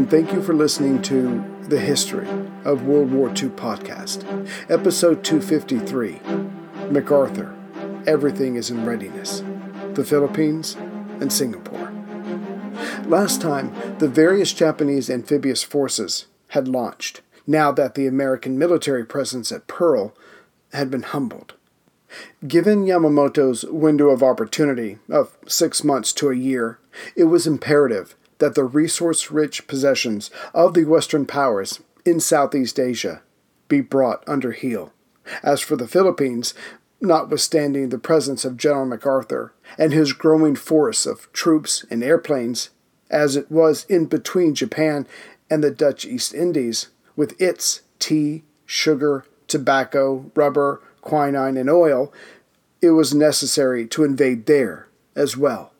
and thank you for listening to the History of World War II podcast, episode 253 MacArthur Everything is in Readiness, the Philippines and Singapore. Last time, the various Japanese amphibious forces had launched, now that the American military presence at Pearl had been humbled. Given Yamamoto's window of opportunity of six months to a year, it was imperative that the resource rich possessions of the Western powers in Southeast Asia be brought under heel. As for the Philippines, notwithstanding the presence of General MacArthur and his growing force of troops and airplanes, as it was in between Japan and the Dutch East Indies, with its tea, sugar, tobacco, rubber, quinine, and oil, it was necessary to invade there as well.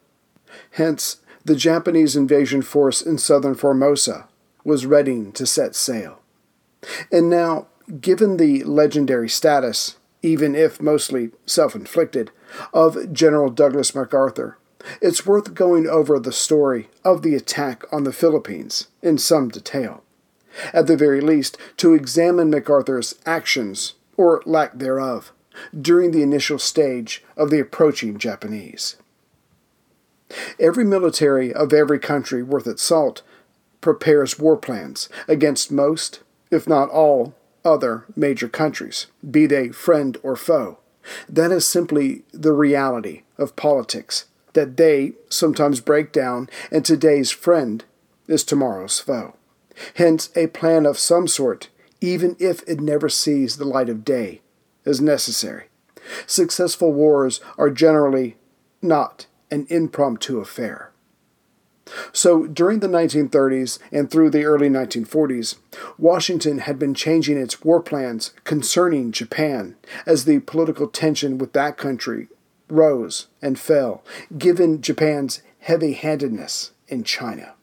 Hence, the Japanese invasion force in southern Formosa was ready to set sail. And now, given the legendary status, even if mostly self inflicted, of General Douglas MacArthur, it's worth going over the story of the attack on the Philippines in some detail. At the very least, to examine MacArthur's actions, or lack thereof, during the initial stage of the approaching Japanese. Every military of every country worth its salt prepares war plans against most, if not all, other major countries, be they friend or foe. That is simply the reality of politics, that they sometimes break down, and today's friend is tomorrow's foe. Hence, a plan of some sort, even if it never sees the light of day, is necessary. Successful wars are generally not an impromptu affair. So, during the 1930s and through the early 1940s, Washington had been changing its war plans concerning Japan as the political tension with that country rose and fell, given Japan's heavy handedness in China.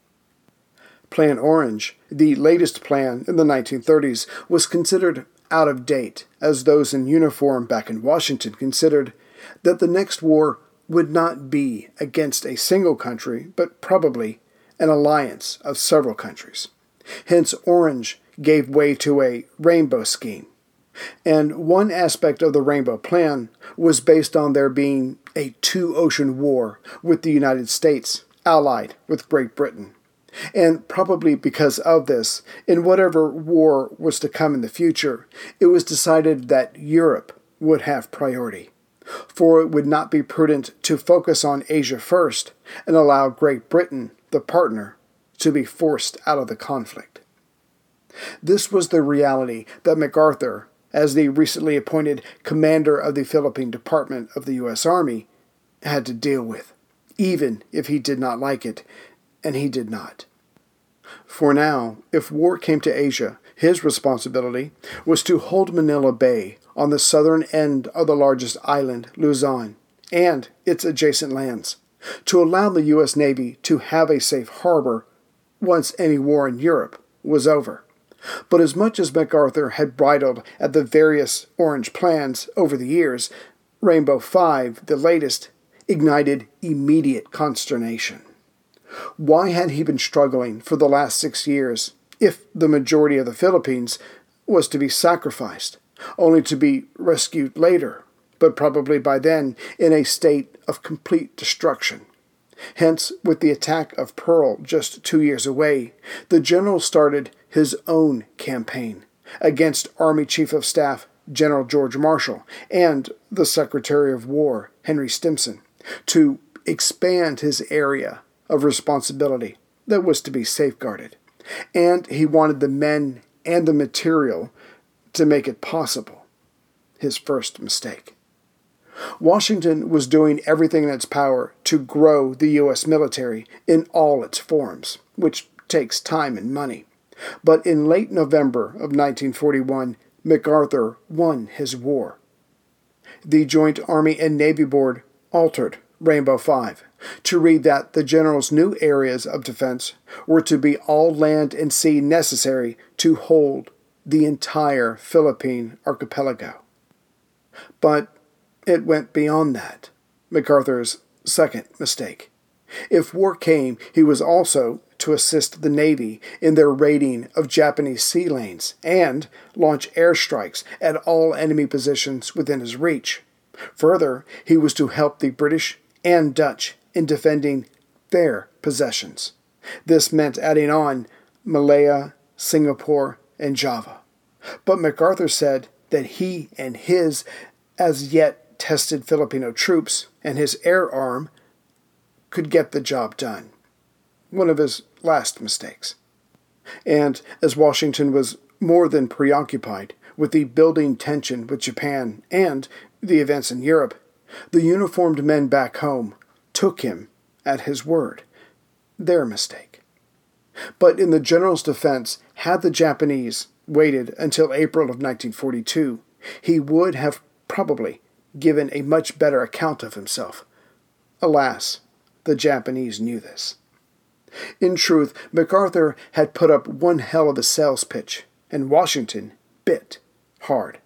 Plan Orange, the latest plan in the 1930s, was considered out of date, as those in uniform back in Washington considered that the next war would not be against a single country, but probably an alliance of several countries. Hence, Orange gave way to a rainbow scheme. And one aspect of the Rainbow Plan was based on there being a two ocean war with the United States, allied with Great Britain. And probably because of this, in whatever war was to come in the future, it was decided that Europe would have priority for it would not be prudent to focus on Asia first and allow Great Britain, the partner, to be forced out of the conflict. This was the reality that MacArthur, as the recently appointed commander of the Philippine Department of the U.S. Army, had to deal with, even if he did not like it, and he did not. For now, if war came to Asia, his responsibility was to hold Manila Bay on the southern end of the largest island, Luzon, and its adjacent lands, to allow the U.S. Navy to have a safe harbor once any war in Europe was over. But as much as MacArthur had bridled at the various Orange plans over the years, Rainbow Five, the latest, ignited immediate consternation. Why had he been struggling for the last six years if the majority of the Philippines was to be sacrificed? Only to be rescued later, but probably by then in a state of complete destruction. Hence, with the attack of Pearl just two years away, the general started his own campaign against Army Chief of Staff General George Marshall and the Secretary of War Henry Stimson to expand his area of responsibility that was to be safeguarded. And he wanted the men and the material to make it possible. His first mistake. Washington was doing everything in its power to grow the U.S. military in all its forms, which takes time and money. But in late November of 1941, MacArthur won his war. The Joint Army and Navy Board altered Rainbow Five to read that the general's new areas of defense were to be all land and sea necessary to hold the entire Philippine archipelago. But it went beyond that. MacArthur's second mistake. If war came, he was also to assist the Navy in their raiding of Japanese sea lanes and launch airstrikes at all enemy positions within his reach. Further, he was to help the British and Dutch in defending their possessions. This meant adding on Malaya, Singapore, and Java. But MacArthur said that he and his as yet tested Filipino troops and his air arm could get the job done. One of his last mistakes. And as Washington was more than preoccupied with the building tension with Japan and the events in Europe, the uniformed men back home took him at his word. Their mistake. But in the general's defense, had the Japanese waited until April of 1942, he would have probably given a much better account of himself. Alas, the Japanese knew this. In truth, MacArthur had put up one hell of a sales pitch, and Washington bit hard.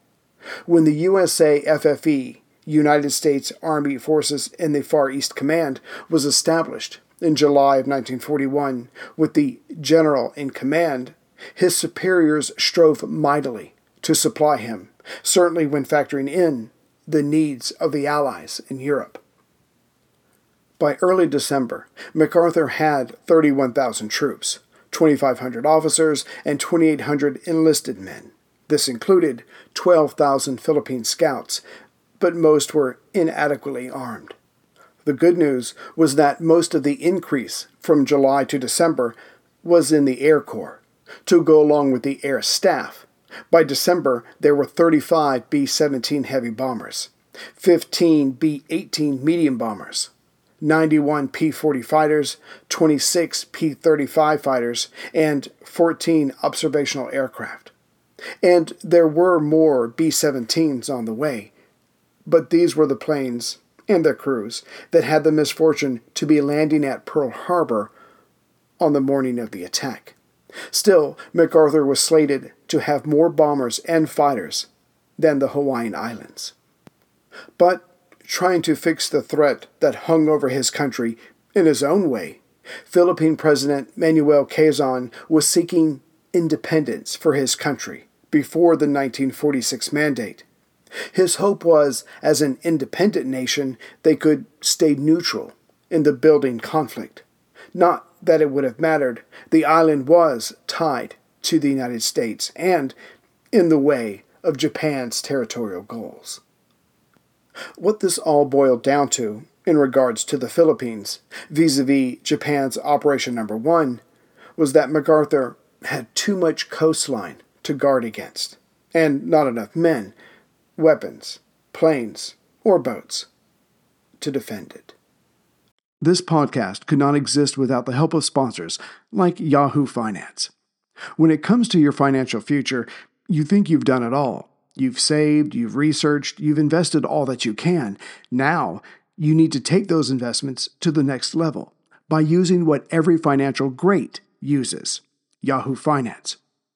When the USAFFE, United States Army Forces in the Far East Command, was established in July of 1941 with the general in command, his superiors strove mightily to supply him, certainly when factoring in the needs of the Allies in Europe. By early December, MacArthur had 31,000 troops, 2,500 officers, and 2,800 enlisted men. This included 12,000 Philippine scouts, but most were inadequately armed. The good news was that most of the increase from July to December was in the Air Corps, to go along with the Air Staff. By December, there were 35 B 17 heavy bombers, 15 B 18 medium bombers, 91 P 40 fighters, 26 P 35 fighters, and 14 observational aircraft. And there were more B 17s on the way, but these were the planes and their crews that had the misfortune to be landing at Pearl Harbor on the morning of the attack. Still, MacArthur was slated to have more bombers and fighters than the Hawaiian Islands. But trying to fix the threat that hung over his country in his own way. Philippine President Manuel Quezon was seeking independence for his country before the 1946 mandate. His hope was, as an independent nation, they could stay neutral in the building conflict. Not that it would have mattered, the island was tied to the United States and in the way of Japan's territorial goals. What this all boiled down to, in regards to the Philippines, vis a vis Japan's Operation Number One, was that MacArthur had too much coastline to guard against, and not enough men, weapons, planes, or boats to defend it. This podcast could not exist without the help of sponsors like Yahoo Finance. When it comes to your financial future, you think you've done it all You've saved, you've researched, you've invested all that you can. Now, you need to take those investments to the next level by using what every financial great uses Yahoo Finance.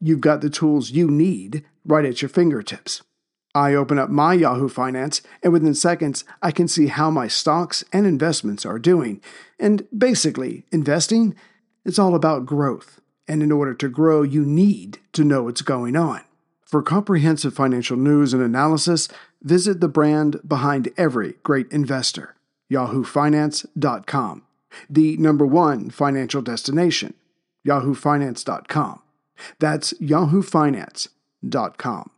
You've got the tools you need right at your fingertips. I open up my Yahoo Finance, and within seconds, I can see how my stocks and investments are doing. And basically, investing is all about growth. And in order to grow, you need to know what's going on. For comprehensive financial news and analysis, visit the brand behind every great investor, yahoofinance.com, the number one financial destination, yahoofinance.com. That's yahoofinance.com.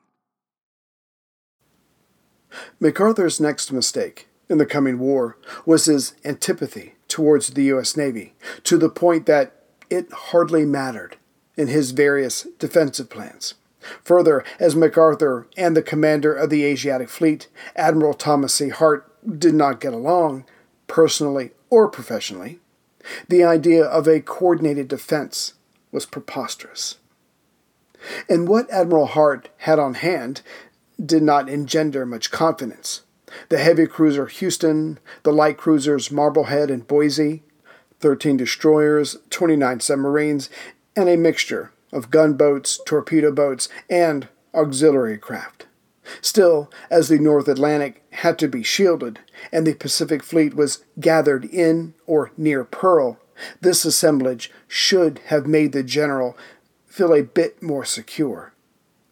MacArthur's next mistake in the coming war was his antipathy towards the U.S. Navy, to the point that it hardly mattered in his various defensive plans. Further, as MacArthur and the commander of the Asiatic Fleet, Admiral Thomas C. Hart, did not get along, personally or professionally, the idea of a coordinated defense was preposterous. And what Admiral Hart had on hand did not engender much confidence. The heavy cruiser Houston, the light cruisers Marblehead and Boise, 13 destroyers, 29 submarines, and a mixture of gunboats, torpedo boats, and auxiliary craft. Still, as the North Atlantic had to be shielded and the Pacific Fleet was gathered in or near Pearl, this assemblage should have made the general feel a bit more secure.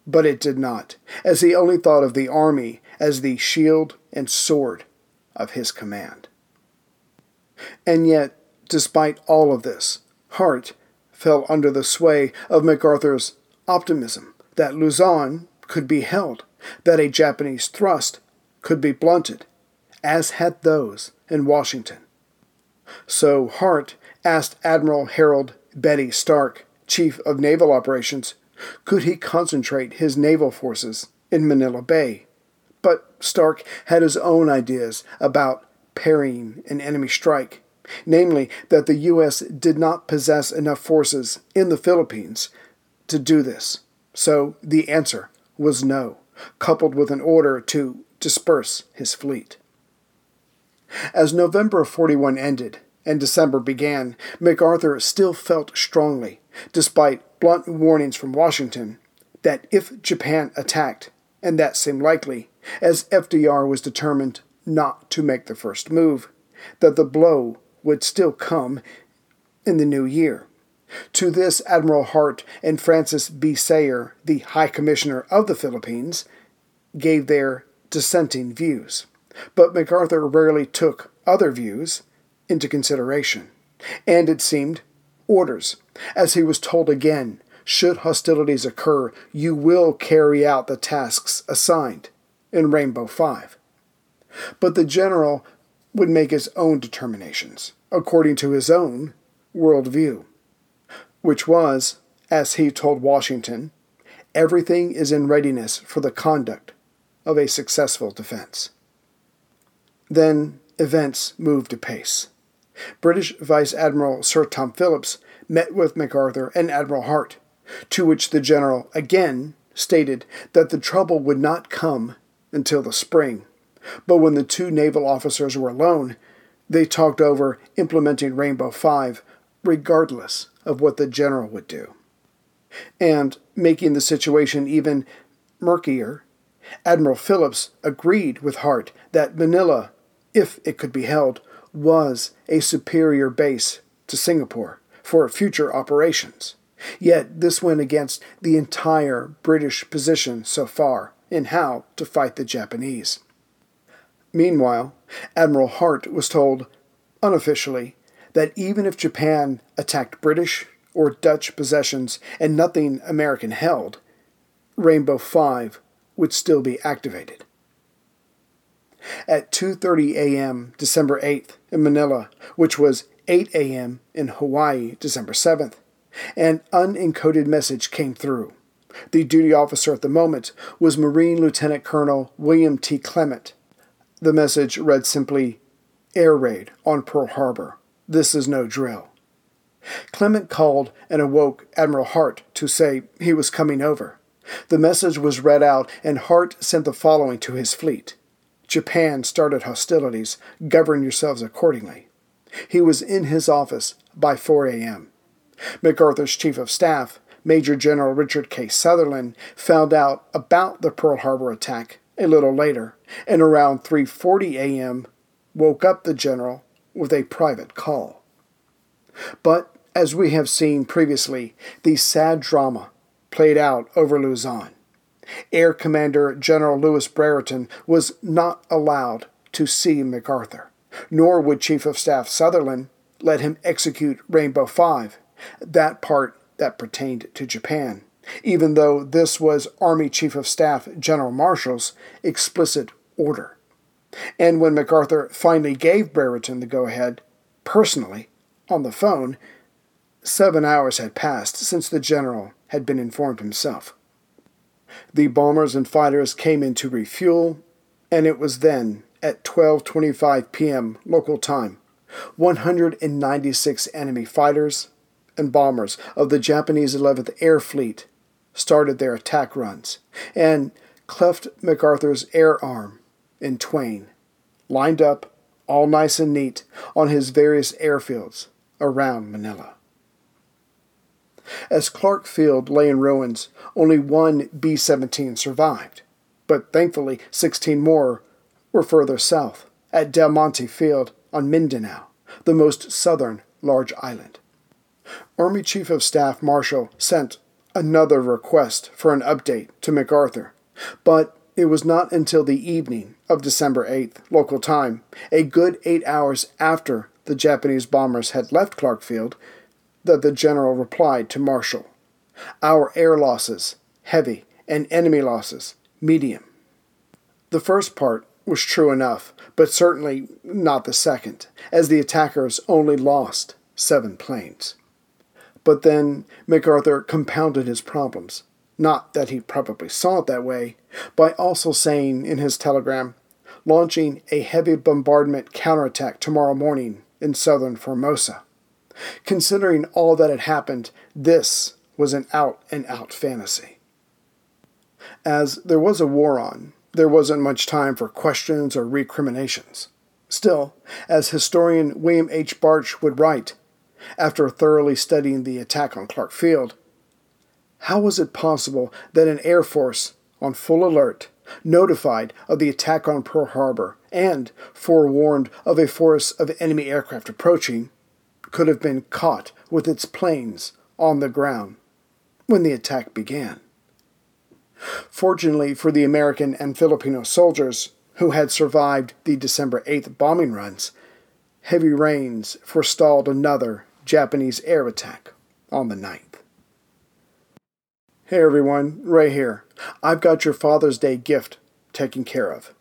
But it did not, as he only thought of the army as the shield and sword of his command. And yet, despite all of this, Hart fell under the sway of MacArthur's optimism that Luzon could be held, that a Japanese thrust could be blunted, as had those in Washington. So Hart asked Admiral Harold Betty Stark, Chief of Naval Operations, could he concentrate his naval forces in Manila Bay. But Stark had his own ideas about parrying an enemy strike, namely that the U.S. did not possess enough forces in the Philippines to do this. So the answer was no, coupled with an order to disperse his fleet. As November of 41 ended and December began, MacArthur still felt strongly, despite blunt warnings from Washington, that if Japan attacked, and that seemed likely, as FDR was determined not to make the first move, that the blow would still come in the new year. To this, Admiral Hart and Francis B. Sayre, the High Commissioner of the Philippines, gave their dissenting views. But MacArthur rarely took other views into consideration, and it seemed orders, as he was told again should hostilities occur, you will carry out the tasks assigned in Rainbow 5. But the general would make his own determinations, according to his own worldview which was, as he told Washington, everything is in readiness for the conduct of a successful defense. Then events moved apace. British Vice Admiral Sir Tom Phillips met with MacArthur and Admiral Hart, to which the general again stated that the trouble would not come until the spring. But when the two naval officers were alone, they talked over implementing Rainbow Five regardless of what the general would do. And making the situation even murkier, Admiral Phillips agreed with Hart that Manila, if it could be held, was a superior base to Singapore for future operations. Yet this went against the entire British position so far in how to fight the Japanese. Meanwhile, Admiral Hart was told, unofficially, that even if Japan attacked British or Dutch possessions and nothing American held, Rainbow 5 would still be activated. At 2:30 a.m. December 8th in Manila, which was 8 a.m. in Hawaii December 7th, an unencoded message came through. The duty officer at the moment was Marine Lieutenant Colonel William T. Clement. The message read simply, Air raid on Pearl Harbor. This is no drill. Clement called and awoke Admiral Hart to say he was coming over. The message was read out, and Hart sent the following to his fleet Japan started hostilities. Govern yourselves accordingly. He was in his office by 4 a.m. MacArthur's chief of staff, Major General Richard K. Sutherland, found out about the Pearl Harbor attack a little later, and around 3:40 a.m. woke up the general with a private call. But, as we have seen previously, the sad drama played out over Luzon. Air Commander General Lewis Brereton was not allowed to see MacArthur, nor would Chief of Staff Sutherland let him execute Rainbow Five, that part that pertained to Japan, even though this was Army Chief of Staff General Marshall's explicit order. And when MacArthur finally gave Brereton the go ahead, personally, on the phone, seven hours had passed since the general had been informed himself. The bombers and fighters came in to refuel, and it was then, at 12:25 p.m. local time, 196 enemy fighters and bombers of the Japanese 11th Air Fleet started their attack runs and cleft MacArthur's air arm in twain, lined up, all nice and neat, on his various airfields around Manila. As Clark Field lay in ruins, only one B 17 survived, but thankfully 16 more were further south, at Del Monte Field on Mindanao, the most southern large island. Army Chief of Staff Marshall sent another request for an update to MacArthur, but it was not until the evening of December 8th, local time, a good eight hours after the Japanese bombers had left Clark Field, that the general replied to Marshall Our air losses, heavy, and enemy losses, medium. The first part was true enough, but certainly not the second, as the attackers only lost seven planes. But then MacArthur compounded his problems. Not that he probably saw it that way, by also saying in his telegram, launching a heavy bombardment counterattack tomorrow morning in southern Formosa. Considering all that had happened, this was an out and out fantasy. As there was a war on, there wasn't much time for questions or recriminations. Still, as historian William H. Bartsch would write, after thoroughly studying the attack on Clark Field, how was it possible that an Air Force on full alert, notified of the attack on Pearl Harbor, and forewarned of a force of enemy aircraft approaching, could have been caught with its planes on the ground when the attack began. Fortunately for the American and Filipino soldiers who had survived the December 8th bombing runs, heavy rains forestalled another Japanese air attack on the 9th. Hey everyone, Ray here. I've got your Father's Day gift taken care of.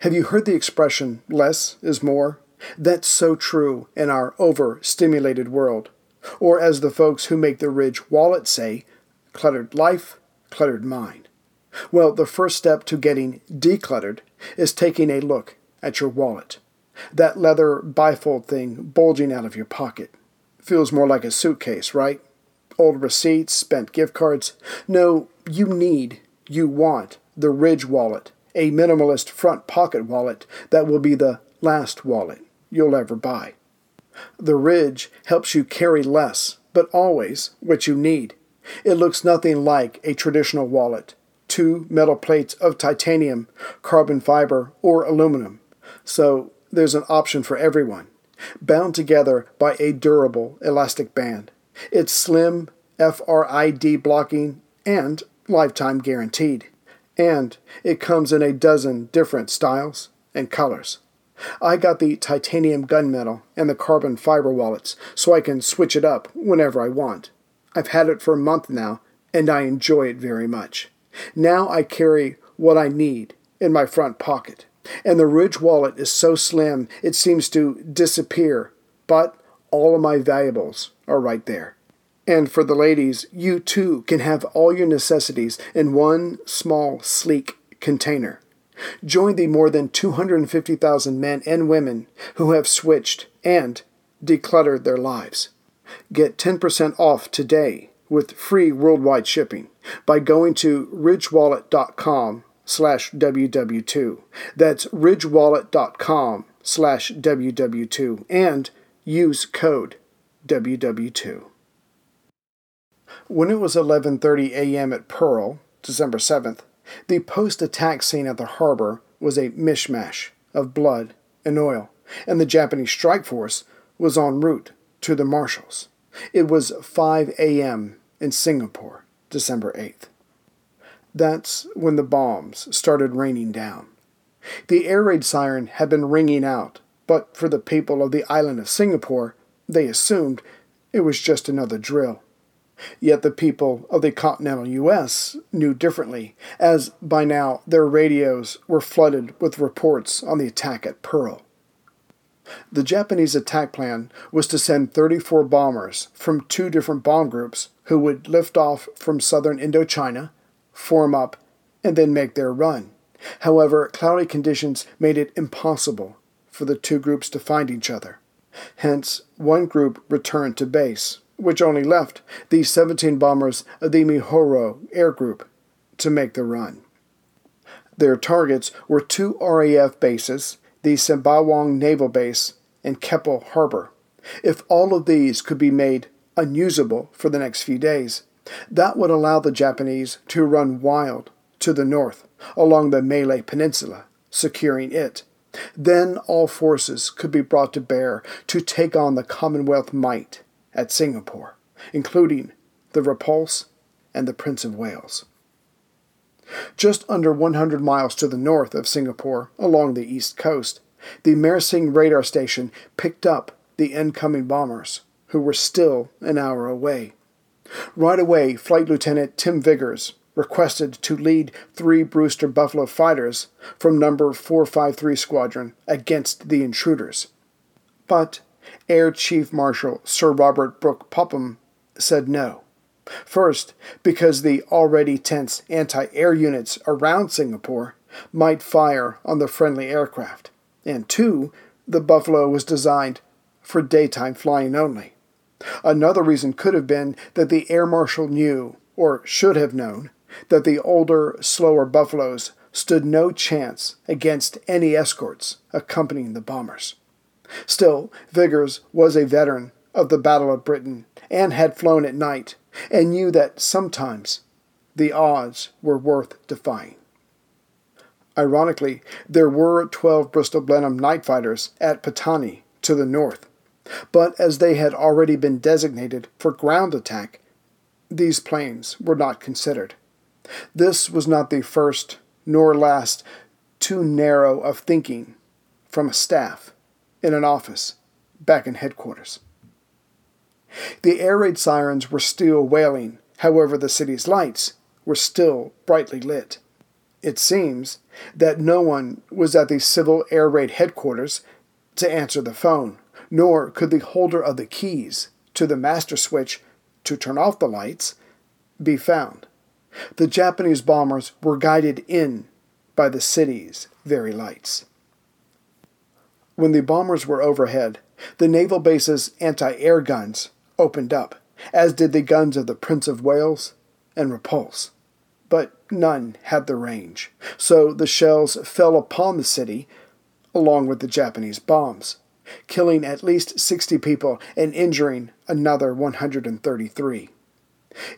Have you heard the expression, less is more? That's so true in our overstimulated world. Or, as the folks who make the Ridge wallet say, cluttered life, cluttered mind. Well, the first step to getting decluttered is taking a look at your wallet. That leather bifold thing bulging out of your pocket. Feels more like a suitcase, right? Old receipts, spent gift cards. No, you need, you want the Ridge wallet, a minimalist front pocket wallet that will be the last wallet you'll ever buy. The Ridge helps you carry less, but always what you need. It looks nothing like a traditional wallet two metal plates of titanium, carbon fiber, or aluminum. So there's an option for everyone. Bound together by a durable elastic band. It's slim, RFID blocking, and lifetime guaranteed. And it comes in a dozen different styles and colors. I got the titanium gunmetal and the carbon fiber wallets so I can switch it up whenever I want. I've had it for a month now, and I enjoy it very much. Now I carry what I need in my front pocket, and the Ridge wallet is so slim it seems to disappear, but all of my valuables are right there. And for the ladies, you too can have all your necessities in one small, sleek container. Join the more than 250,000 men and women who have switched and decluttered their lives. Get 10% off today with free worldwide shipping by going to ridgewallet.com slash ww2. That's ridgewallet.com slash ww2 and use code ww2. When it was 11:30 a.m. at Pearl, December 7th, the post-attack scene at the harbor was a mishmash of blood and oil, and the Japanese strike force was en route to the Marshalls. It was 5 a.m. in Singapore, December 8th. That's when the bombs started raining down. The air raid siren had been ringing out, but for the people of the island of Singapore, they assumed it was just another drill. Yet the people of the continental U.S. knew differently, as by now their radios were flooded with reports on the attack at Pearl. The Japanese attack plan was to send 34 bombers from two different bomb groups who would lift off from southern Indochina, form up, and then make their run. However, cloudy conditions made it impossible for the two groups to find each other. Hence, one group returned to base which only left the 17 bombers of the Mihoro Air Group to make the run. Their targets were two RAF bases, the Sembawang Naval Base and Keppel Harbor. If all of these could be made unusable for the next few days, that would allow the Japanese to run wild to the north along the Malay Peninsula, securing it. Then all forces could be brought to bear to take on the Commonwealth might at Singapore, including the Repulse and the Prince of Wales. Just under 100 miles to the north of Singapore, along the east coast, the Mersing radar station picked up the incoming bombers, who were still an hour away. Right away, Flight Lieutenant Tim Vigors requested to lead three Brewster Buffalo fighters from number 453 Squadron against the intruders. But Air Chief Marshal Sir Robert Brooke Popham said no. First, because the already tense anti air units around Singapore might fire on the friendly aircraft, and two, the Buffalo was designed for daytime flying only. Another reason could have been that the air marshal knew, or should have known, that the older, slower Buffaloes stood no chance against any escorts accompanying the bombers. Still, Vigors was a veteran of the Battle of Britain and had flown at night and knew that sometimes the odds were worth defying. Ironically, there were 12 Bristol Blenheim night fighters at Patani to the north, but as they had already been designated for ground attack, these planes were not considered. This was not the first nor last too narrow of thinking from a staff in an office back in headquarters. The air raid sirens were still wailing, however, the city's lights were still brightly lit. It seems that no one was at the Civil Air Raid headquarters to answer the phone, nor could the holder of the keys to the master switch to turn off the lights be found. The Japanese bombers were guided in by the city's very lights. When the bombers were overhead, the naval base's anti air guns opened up, as did the guns of the Prince of Wales and Repulse. But none had the range, so the shells fell upon the city along with the Japanese bombs, killing at least 60 people and injuring another 133.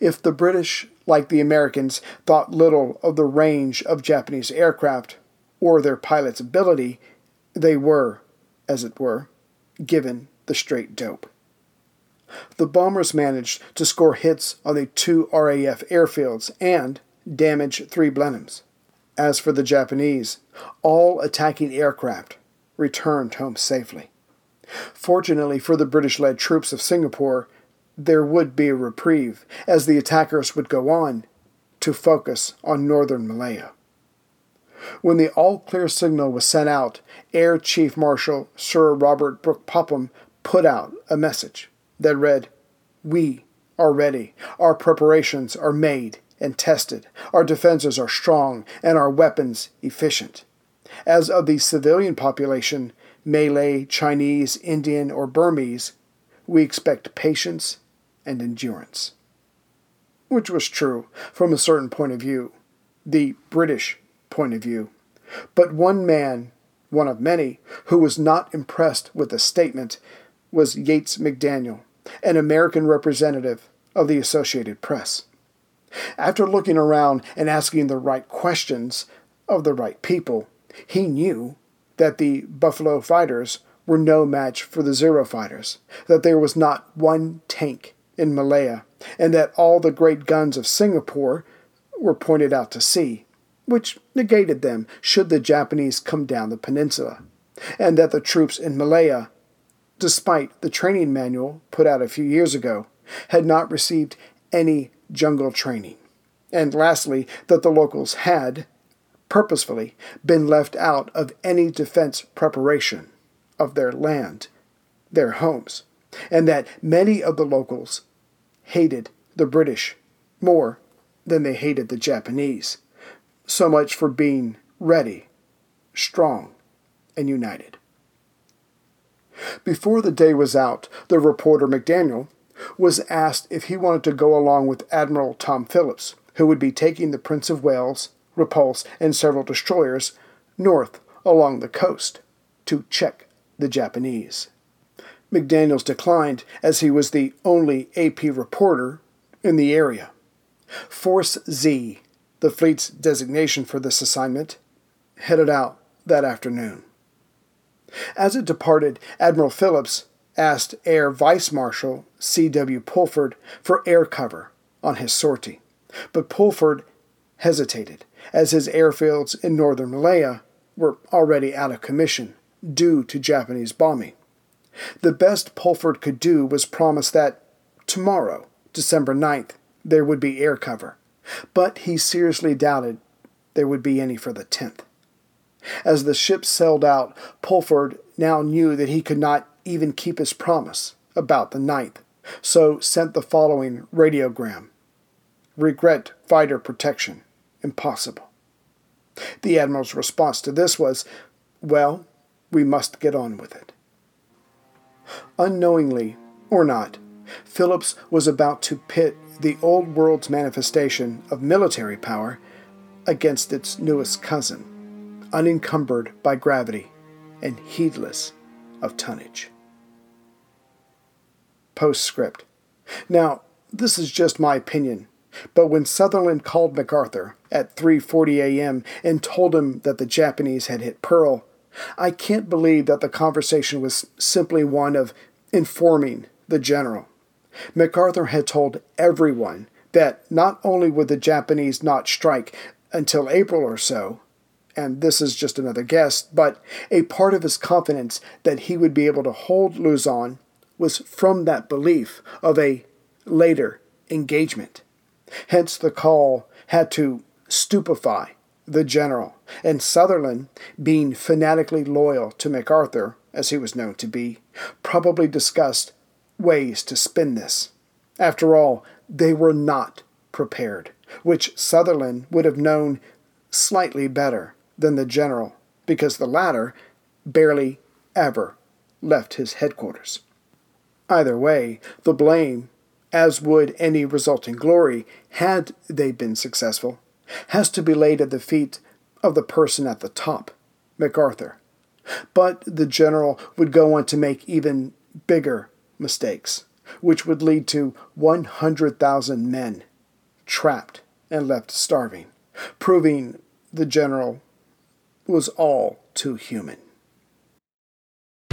If the British, like the Americans, thought little of the range of Japanese aircraft or their pilots' ability, they were, as it were, given the straight dope. The bombers managed to score hits on the two RAF airfields and damage three Blenheims. As for the Japanese, all attacking aircraft returned home safely. Fortunately for the British led troops of Singapore, there would be a reprieve, as the attackers would go on to focus on northern Malaya. When the all clear signal was sent out, Air Chief Marshal Sir Robert Brooke Popham put out a message that read, We are ready. Our preparations are made and tested. Our defenses are strong and our weapons efficient. As of the civilian population, Malay, Chinese, Indian, or Burmese, we expect patience and endurance. Which was true from a certain point of view, the British point of view. But one man, one of many, who was not impressed with the statement was Yates McDaniel, an American representative of the Associated Press. After looking around and asking the right questions of the right people, he knew that the Buffalo fighters were no match for the Zero fighters, that there was not one tank in Malaya, and that all the great guns of Singapore were pointed out to sea, which negated them should the Japanese come down the peninsula, and that the troops in Malaya despite the training manual put out a few years ago, had not received any jungle training. And lastly, that the locals had, purposefully, been left out of any defense preparation of their land, their homes, and that many of the locals hated the British more than they hated the Japanese. So much for being ready, strong, and united. Before the day was out, the reporter McDaniel was asked if he wanted to go along with Admiral Tom Phillips, who would be taking the Prince of Wales, Repulse, and several destroyers north along the coast to check the Japanese. McDaniels declined as he was the only AP reporter in the area. Force Z, the fleet's designation for this assignment, headed out that afternoon. As it departed, Admiral Phillips asked Air Vice Marshal C.W. Pulford for air cover on his sortie, but Pulford hesitated, as his airfields in northern Malaya were already out of commission due to Japanese bombing. The best Pulford could do was promise that tomorrow, December 9th, there would be air cover, but he seriously doubted there would be any for the 10th. As the ship sailed out, Pulford now knew that he could not even keep his promise about the 9th, so sent the following radiogram Regret fighter protection. Impossible. The Admiral's response to this was, Well, we must get on with it. Unknowingly, or not, Phillips was about to pit the old world's manifestation of military power against its newest cousin, unencumbered by gravity and heedless of tonnage. Postscript. Now, this is just my opinion, but when Sutherland called MacArthur at 3:40 a.m. and told him that the Japanese had hit Pearl, I can't believe that the conversation was simply one of informing the general. MacArthur had told everyone that not only would the Japanese not strike until April or so, and this is just another guess, but a part of his confidence that he would be able to hold Luzon was from that belief of a later engagement. Hence, the call had to stupefy the general, and Sutherland, being fanatically loyal to MacArthur, as he was known to be, probably discussed ways to spin this. After all, they were not prepared, which Sutherland would have known slightly better than the general, because the latter barely ever left his headquarters. Either way, the blame, as would any resulting glory, had they been successful, has to be laid at the feet of the person at the top, MacArthur. But the general would go on to make even bigger mistakes, which would lead to 100,000 men trapped and left starving, proving the general was all too human.